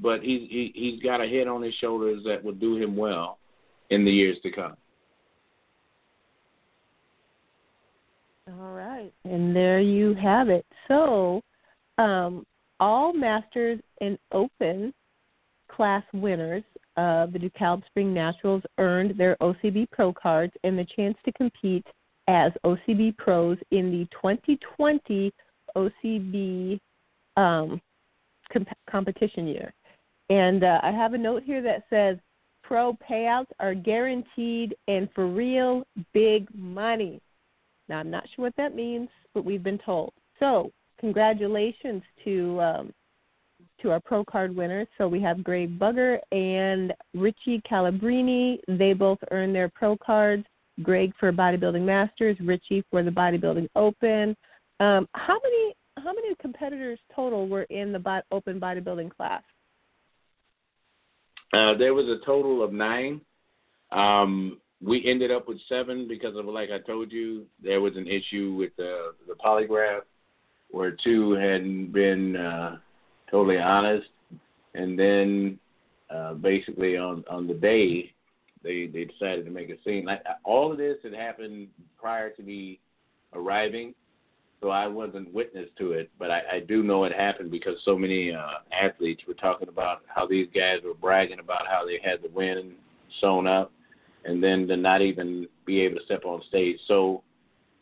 but he's he, he's got a head on his shoulders that will do him well in the years to come. All right, and there you have it. So, um, all Masters and Open class winners of the DeKalb Spring Naturals earned their OCB Pro cards and the chance to compete as OCB pros in the 2020 OCB um, comp- competition year. And uh, I have a note here that says pro payouts are guaranteed and for real big money. Now, I'm not sure what that means, but we've been told. So, congratulations to um, to our pro card winners. So we have Greg Bugger and Richie Calabrini. They both earned their pro cards. Greg for Bodybuilding Masters, Richie for the Bodybuilding Open. Um, how many how many competitors total were in the open bodybuilding class? Uh, there was a total of nine. Um, we ended up with seven because of, like I told you, there was an issue with the the polygraph where two hadn't been uh, totally honest, and then uh, basically on on the day they they decided to make a scene. Like all of this had happened prior to me arriving, so I wasn't witness to it, but I, I do know it happened because so many uh, athletes were talking about how these guys were bragging about how they had the win sewn up, and then to not even be able to step on stage. So,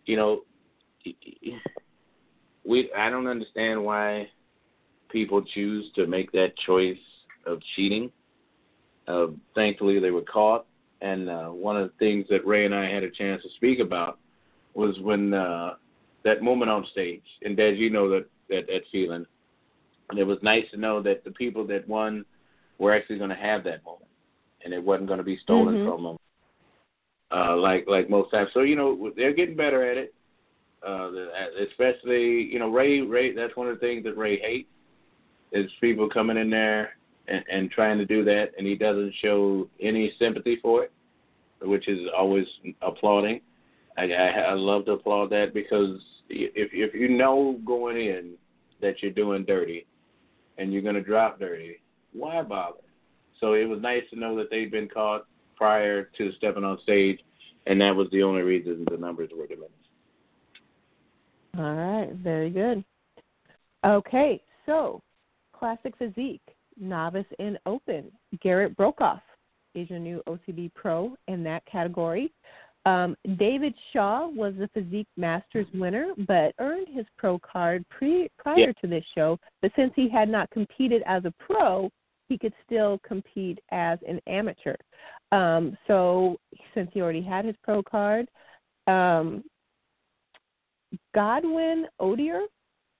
you know, we I don't understand why people choose to make that choice of cheating. Uh, thankfully, they were caught. And uh, one of the things that Ray and I had a chance to speak about was when uh, that moment on stage. And Des, you know that that, that feeling. And it was nice to know that the people that won were actually going to have that moment, and it wasn't going to be stolen mm-hmm. from them. Uh, like like most times. So you know they're getting better at it. Uh, especially you know Ray Ray. That's one of the things that Ray hates is people coming in there and, and trying to do that, and he doesn't show any sympathy for it, which is always applauding. I, I, I love to applaud that because if if you know going in that you're doing dirty, and you're going to drop dirty, why bother? So it was nice to know that they'd been caught prior to stepping on stage, and that was the only reason the numbers were diminished. All right, very good. Okay, so Classic Physique, Novice and Open. Garrett Brokoff is your new OCB Pro in that category. Um, David Shaw was the Physique Masters winner, but earned his pro card pre, prior yeah. to this show. But since he had not competed as a pro, he could still compete as an amateur. Um, so since he already had his pro card, um, Godwin Odier,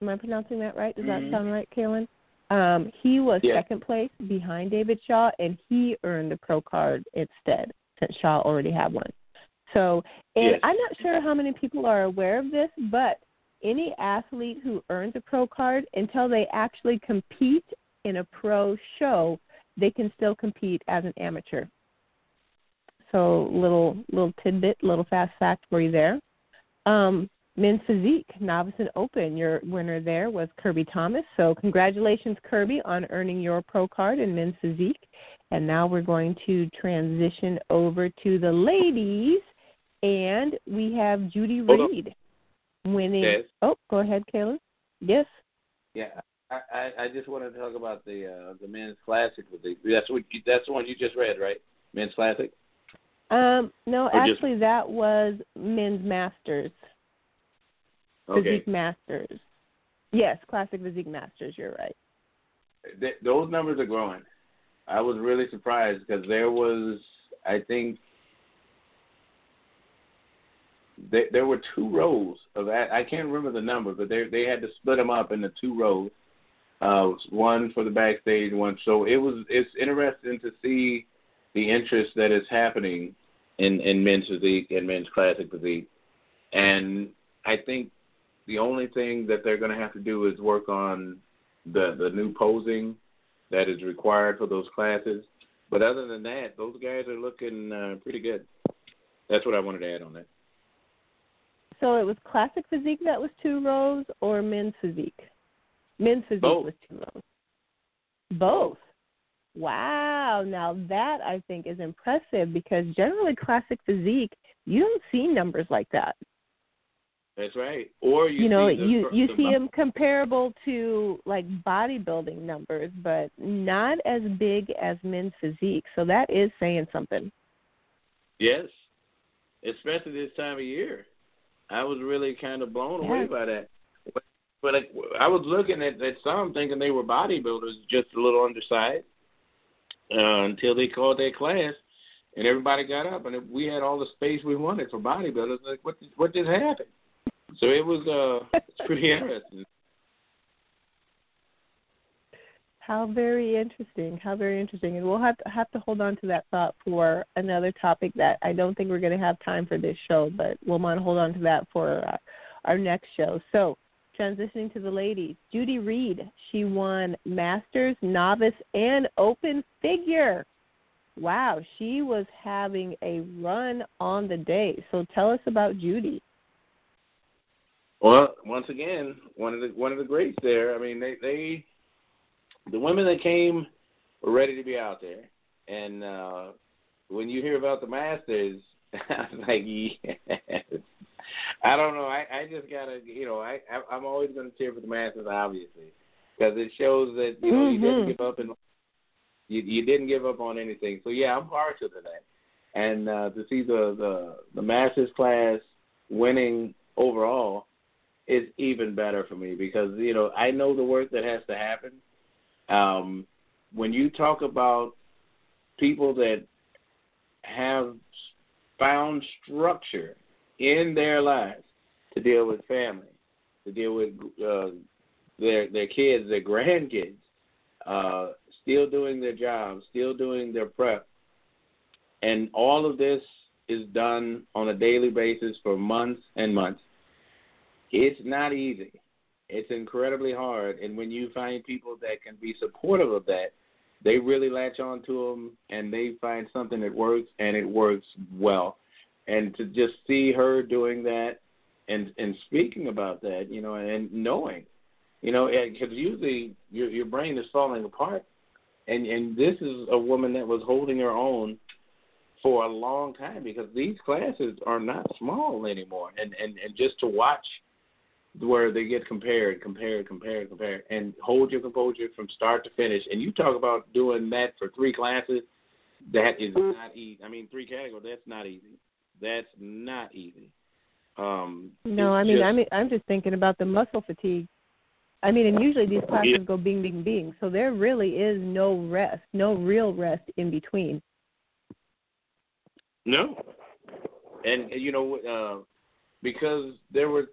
am I pronouncing that right? Does mm-hmm. that sound right, Kaylin? Um, he was yeah. second place behind David Shaw, and he earned the pro card instead, since Shaw already had one. So, and yes. I'm not sure how many people are aware of this, but any athlete who earns a pro card until they actually compete in a pro show, they can still compete as an amateur. So, little little tidbit, little fast fact for you there. Um, Men's Physique, Novice and Open. Your winner there was Kirby Thomas. So, congratulations, Kirby, on earning your pro card in Men's Physique. And now we're going to transition over to the ladies. And we have Judy Reed winning. Yes. Oh, go ahead, Caleb. Yes. Yeah, I, I, I just wanted to talk about the uh, the men's classic. With the, that's what you, that's the one you just read, right? Men's classic. Um, no, or actually, just... that was men's masters. Okay. Physique Masters. Yes, Classic Physique Masters. You're right. Th- those numbers are growing. I was really surprised because there was, I think, there, there were two rows of I can't remember the number, but they they had to split them up into two rows. Uh, one for the backstage, one. So it was it's interesting to see the interest that is happening in in men's physique and men's classic physique, and I think the only thing that they're going to have to do is work on the the new posing that is required for those classes. But other than that, those guys are looking uh, pretty good. That's what I wanted to add on that. So it was classic physique that was two rows, or men's physique. Men's physique Both. was two rows. Both. Wow. Now that I think is impressive because generally classic physique, you don't see numbers like that. That's right. Or you, you know see the, you you the see them comparable to like bodybuilding numbers but not as big as men's physique so that is saying something Yes, especially this time of year. I was really kind of blown away by that. But, but I, I was looking at, at some thinking they were bodybuilders, just a little undersized, uh, until they called their class, and everybody got up, and we had all the space we wanted for bodybuilders. Like, what what just happened? So it was uh, it's pretty interesting. how very interesting how very interesting. And we'll have to have to hold on to that thought for another topic that i don't think we're going to have time for this show but we'll want to hold on to that for uh, our next show. So transitioning to the ladies judy reed. She won masters novice and open figure. Wow she was having a run on the day. So tell us about judy Well, once again, one of the one of the greats there. I mean, they they the women that came were ready to be out there, and uh when you hear about the Masters, I'm like, yes. I don't know. I I just gotta, you know, I, I I'm always gonna cheer for the Masters, obviously, because it shows that you know you didn't Mhm. give up and you you didn't give up on anything. So yeah, I'm partial to that, and uh to see the the the Masters class winning overall is even better for me because you know I know the work that has to happen. Um, when you talk about people that have found structure in their lives to deal with family, to deal with uh, their their kids, their grandkids, uh, still doing their jobs, still doing their prep, and all of this is done on a daily basis for months and months. It's not easy. It's incredibly hard, and when you find people that can be supportive of that, they really latch on to them and they find something that works and it works well. And to just see her doing that and and speaking about that, you know, and knowing, you know, because usually your your brain is falling apart, and and this is a woman that was holding her own for a long time because these classes are not small anymore, and and and just to watch where they get compared, compared, compared, compared, and hold your composure from start to finish. And you talk about doing that for three classes, that is not easy. I mean, three categories, that's not easy. That's not easy. Um, No, I mean, just- I mean, I'm just thinking about the muscle fatigue. I mean, and usually these classes Yeah. go bing, bing, bing. So there really is no rest, no real rest in between. No. And you know, uh, because there were,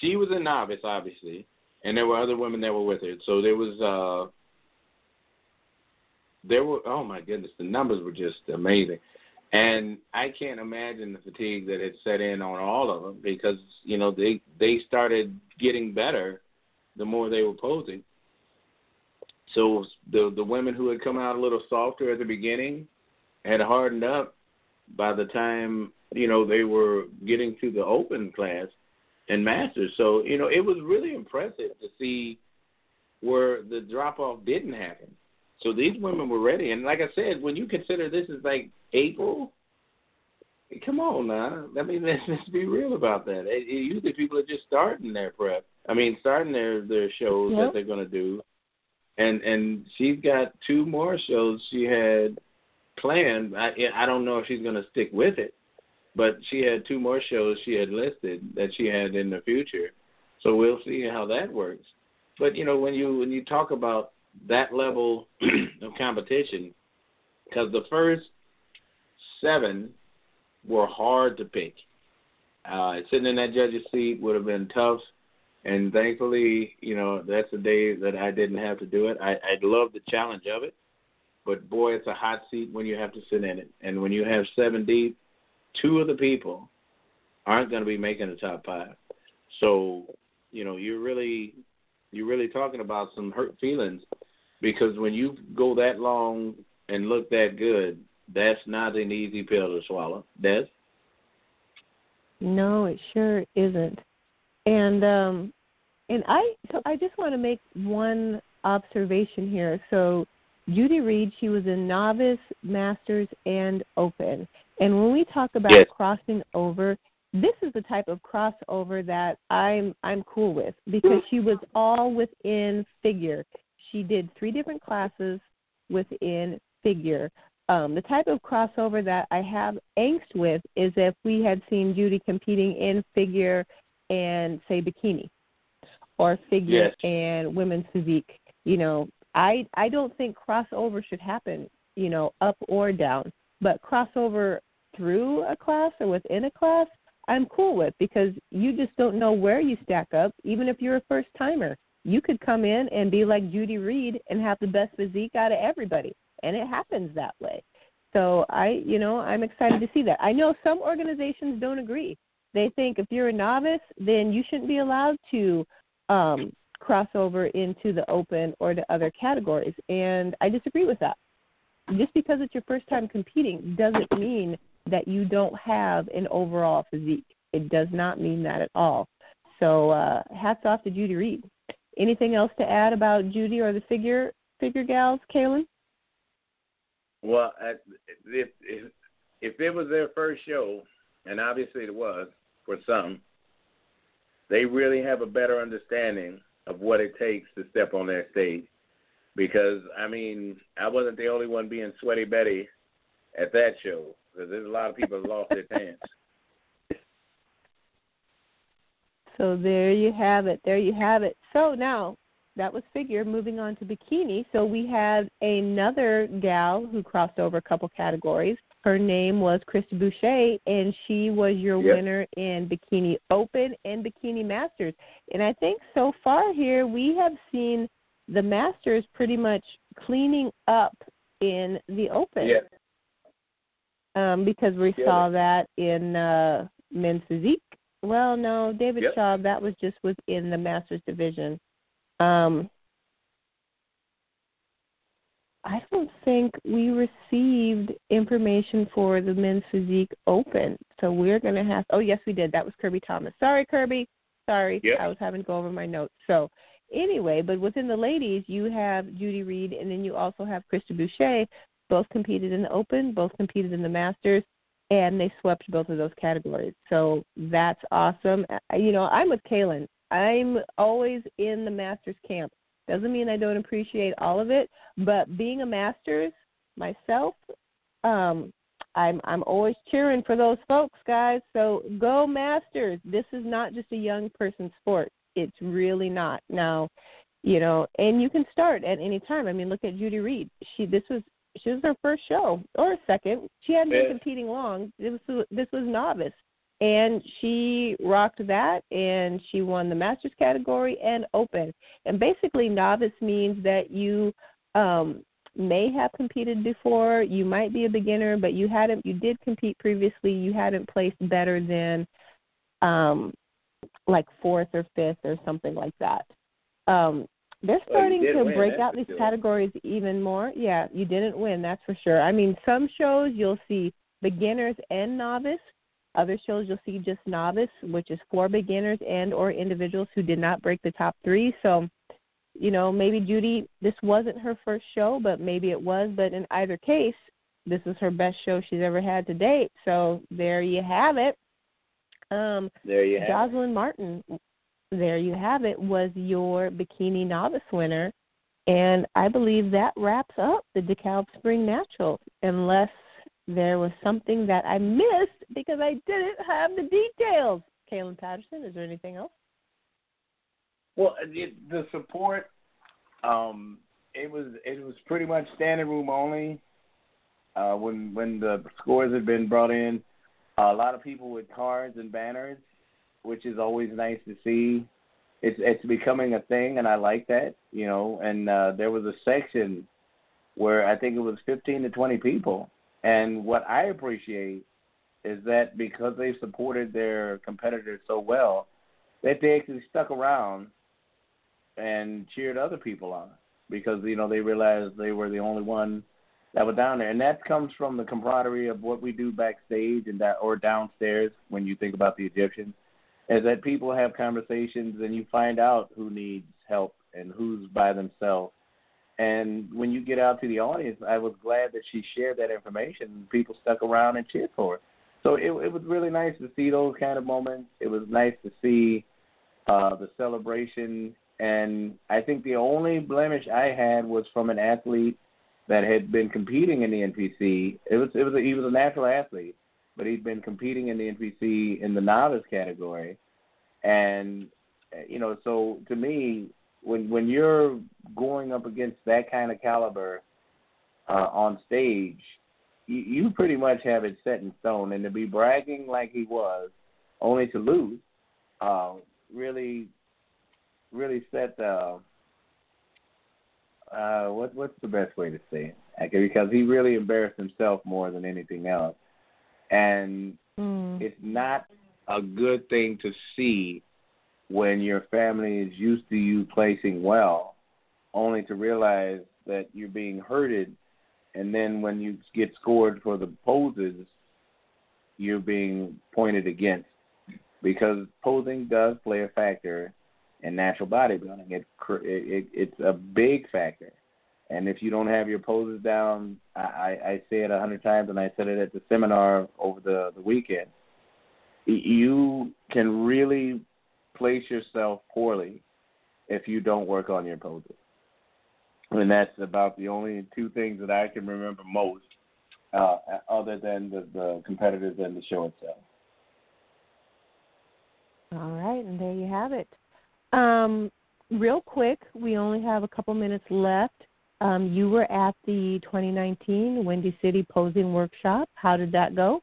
she, was a novice, obviously, and there were other women that were with her. So there was, uh, there were, oh my goodness, the numbers were just amazing. And I can't imagine the fatigue that had set in on all of them because you know they they started getting better the more they were posing. So the the women who had come out a little softer at the beginning had hardened up by the time you know they were getting to the open class and masters. So you know it was really impressive to see where the drop off didn't happen. So these women were ready, and like I said, when you consider this is like April, come on now. I mean, let's, let's be real about that. It, it, usually people are just starting their prep. I mean, starting their their shows Yep. that they're going to do, and and she's got two more shows she had planned. I I don't know if she's going to stick with it, but she had two more shows she had listed that she had in the future. So we'll see how that works. But you know, when you when you talk about that level of competition, because the first seven were hard to pick. Uh, sitting in that judge's seat would have been tough, and thankfully, you know, that's a day that I didn't have to do it. I, I love the challenge of it, but boy, it's a hot seat when you have to sit in it. And when you have seven deep, two of the people aren't going to be making the top five. So, you know, you're really you're really talking about some hurt feelings because when you go that long and look that good, that's not an easy pill to swallow. Des? No, it sure isn't. And um and I so I just want to make one observation here. So Judy Reed, she was in novice, masters, and open. And when we talk about yes. crossing over, this is the type of crossover that I'm I'm cool with because she was all within figure. She did three different classes within figure. Um, the type of crossover that I have angst with is if we had seen Judy competing in figure and say bikini, or figure yes. and women's physique. You know, I I don't think crossover should happen. You know, up or down, but crossover through a class or within a class, I'm cool with because you just don't know where you stack up. Even if you're a first timer, you could come in and be like Judy Reed and have the best physique out of everybody, and it happens that way. So I, you know, I'm excited to see that. I know some organizations don't agree. They think if you're a novice, then you shouldn't be allowed to um, cross over into the open or to other categories, and I disagree with that. Just because it's your first time competing doesn't mean that you don't have an overall physique. It does not mean that at all. So uh, hats off to Judy Reed. Anything else to add about Judy or the figure figure gals, Kaylin? Well, if if if it was their first show, and obviously it was for some, they really have a better understanding of what it takes to step on that stage. Because I mean, I wasn't the only one being sweaty Betty at that show because there's a lot of people that lost their pants. So there you have it. There you have it. So now that was figure. Moving on to bikini. So we had another gal who crossed over a couple categories. Her name was Krista Boucher, and she was your yep. winner in Bikini Open and Bikini Masters. And I think so far here we have seen the Masters pretty much cleaning up in the Open. Um, because we yeah. saw that in uh, men's physique. Well, no, David yep. Shaw, that was just within the Masters division. Um, I don't think we received information for the men's physique open, so we're going to have. Oh, yes, we did. That was Kirby Thomas. Sorry, Kirby. Sorry, yep. I was having to go over my notes. So, anyway, but within the ladies, you have Judy Reed, and then you also have Krista Boucher, both competed in the Open, both competed in the Masters, and they swept both of those categories. So that's awesome. You know, I'm with Kaylin. I'm always in the Masters camp. Doesn't mean I don't appreciate all of it, but being a Masters myself, um, I'm I'm always cheering for those folks, guys. So go Masters. This is not just a young person's sport. It's really not. Now, you know, and you can start at any time. I mean, look at Judy Reed. She this was she was her first show or second. She hadn't been competing long. It was this was novice, and she rocked that, and she won the masters category and open. And basically, novice means that you um, may have competed before. You might be a beginner, but you hadn't. You did compete previously. You hadn't placed better than um, like fourth or fifth or something like that. Um, they're starting well, to win, break out these categories even more. Yeah, you didn't win, that's for sure. I mean, some shows you'll see beginners and novice. Other shows you'll see just novice, which is for beginners and or individuals who did not break the top three. So, you know, maybe Judy, this wasn't her first show, but maybe it was. But in either case, this is her best show she's ever had to date. So there you have it. Um, there you have Jocelyn Martin there you have it, was your Bikini Novice winner. And I believe that wraps up the DeKalb Spring Naturals, unless there was something that I missed because I didn't have the details. Kaylin Patterson, is there anything else? Well, the support, um, it was it was pretty much standing room only. Uh, when when the scores had been brought in, a lot of people with cards and banners which is always nice to see. It's it's becoming a thing, and I like that. You know, and uh, there was a section where I think it was 15 to 20 people, and what I appreciate is that because they supported their competitors so well, that they actually stuck around and cheered other people on because you know they realized they were the only one that were down there, and that comes from the camaraderie of what we do backstage and that or downstairs. When you think about the Egyptians, is that people have conversations and you find out who needs help and who's by themselves. And when you get out to the audience, I was glad that she shared that information. People stuck around and cheered for her. So it, it was really nice to see those kind of moments. It was nice to see uh, the celebration. And I think the only blemish I had was from an athlete that had been competing in the NPC. It was it was a, he was a natural athlete, but he'd been competing in the NPC in the novice category, and you know, so to me, when when you're going up against that kind of caliber uh, on stage, you, you pretty much have it set in stone. And to be bragging like he was, only to lose, uh, really, really set. Uh, uh, what what's the best way to say it? Because he really embarrassed himself more than anything else, and mm. it's not a good thing to see when your family is used to you placing well, only to realize that you're being hurted, and then when you get scored for the poses, you're being pointed against because posing does play a factor in natural bodybuilding. It, it it's a big factor, and if you don't have your poses down, I, I say it a hundred times, and I said it at the seminar over the the weekend. You can really place yourself poorly if you don't work on your poses. And that's about the only two things that I can remember most, uh, other than the, the competitors and the show itself. All right, and there you have it. Um, real quick, we only have a couple minutes left. Um, you were at the 2019 Windy City Posing Workshop. How did that go?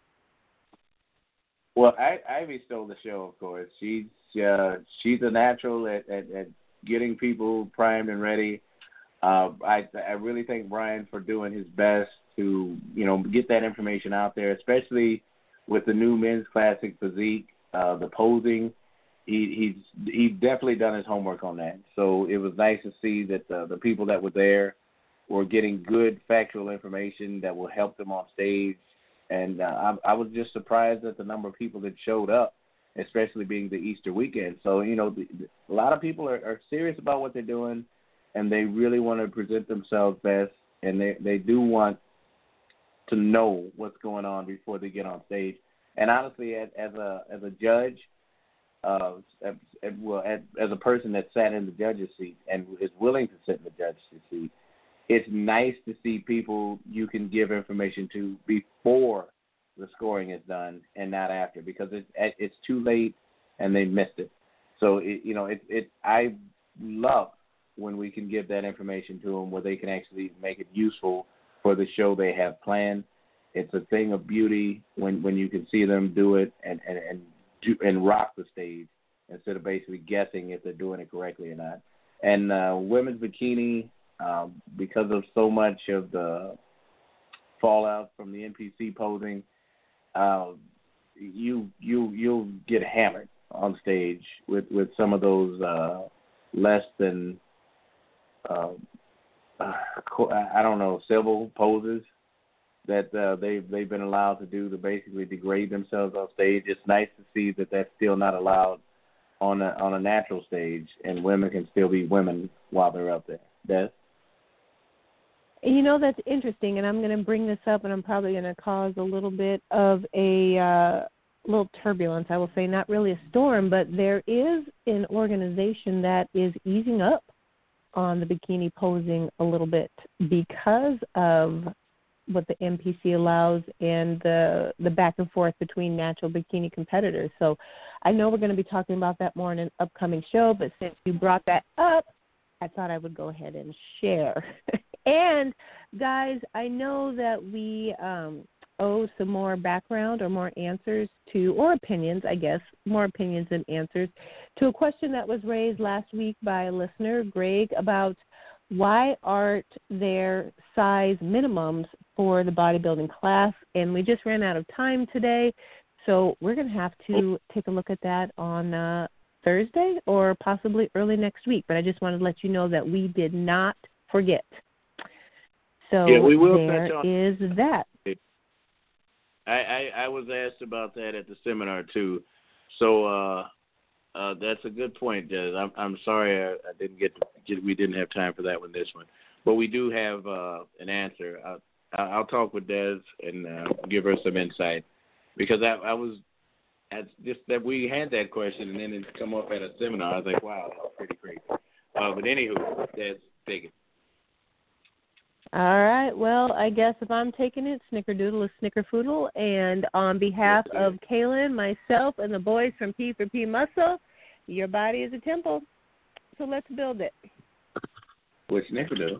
Well, I, Ivy stole the show, of course. She's uh, she's a natural at, at, at getting people primed and ready. Uh, I I really thank Brian for doing his best to you know get that information out there, especially with the new men's classic physique, uh, the posing. He he's he definitely done his homework on that. So it was nice to see that the the people that were there were getting good factual information that will help them on stage. And uh, I, I was just surprised at the number of people that showed up especially being the Easter weekend. So you know, the, the, a lot of people are, are serious about what they're doing, and they really want to present themselves best, and they they do want to know what's going on before they get on stage. And honestly, as, as a as a judge, uh, as, well as, as a person that sat in the judge's seat and is willing to sit in the judge's seat, it's nice to see people you can give information to before the scoring is done and not after because it's it's too late and they missed it. So it, you know it it I love when we can give that information to them where they can actually make it useful for the show they have planned. It's a thing of beauty when when you can see them do it and and and do and rock the stage instead of basically guessing if they're doing it correctly or not. And uh, women's bikini, uh, because of so much of the fallout from the NPC posing, uh, you you you'll get hammered on stage with with some of those uh, less than uh, I don't know civil poses that uh, they they've been allowed to do to basically degrade themselves on stage. It's nice to see that that's still not allowed on a on a natural stage, and women can still be women while they're up there. Des? You know that's interesting, and I'm going to bring this up, and I'm probably going to cause a little bit of a uh, little turbulence. I will say not really a storm, but there is an organization that is easing up on the bikini posing a little bit because of what the NPC allows and the the back and forth between natural bikini competitors. So I know we're going to be talking about that more in an upcoming show, but since you brought that up, I thought I would go ahead and share. and guys, I know that we um, owe some more background or more answers to, or opinions, I guess, more opinions than answers to a question that was raised last week by a listener, Greg, about why aren't there size minimums for the bodybuilding class? And we just ran out of time today, so we're going to have to take a look at that on uh, Thursday or possibly early next week. But I just wanted to let you know that we did not forget. So Yeah, we will there on- is that. I, I I was asked about that at the seminar too. So uh, uh, that's a good point, Des. I'm I'm sorry I, I didn't get, to, we didn't have time for that one this one, but we do have uh, an answer. I'll, I'll talk with Des and uh, give her some insight because I I was at just that we had that question and then it come up at a seminar. I was like, wow, that's pretty crazy. Uh, but anywho, that's take it. All right. Well, I guess if I'm taking it, Snickerdoodle is Snickerfoodle. And on behalf Yes, of Kaylin, myself, and the boys from P4P Muscle, your body is a temple. So let's build it. Which Snickerdoodle?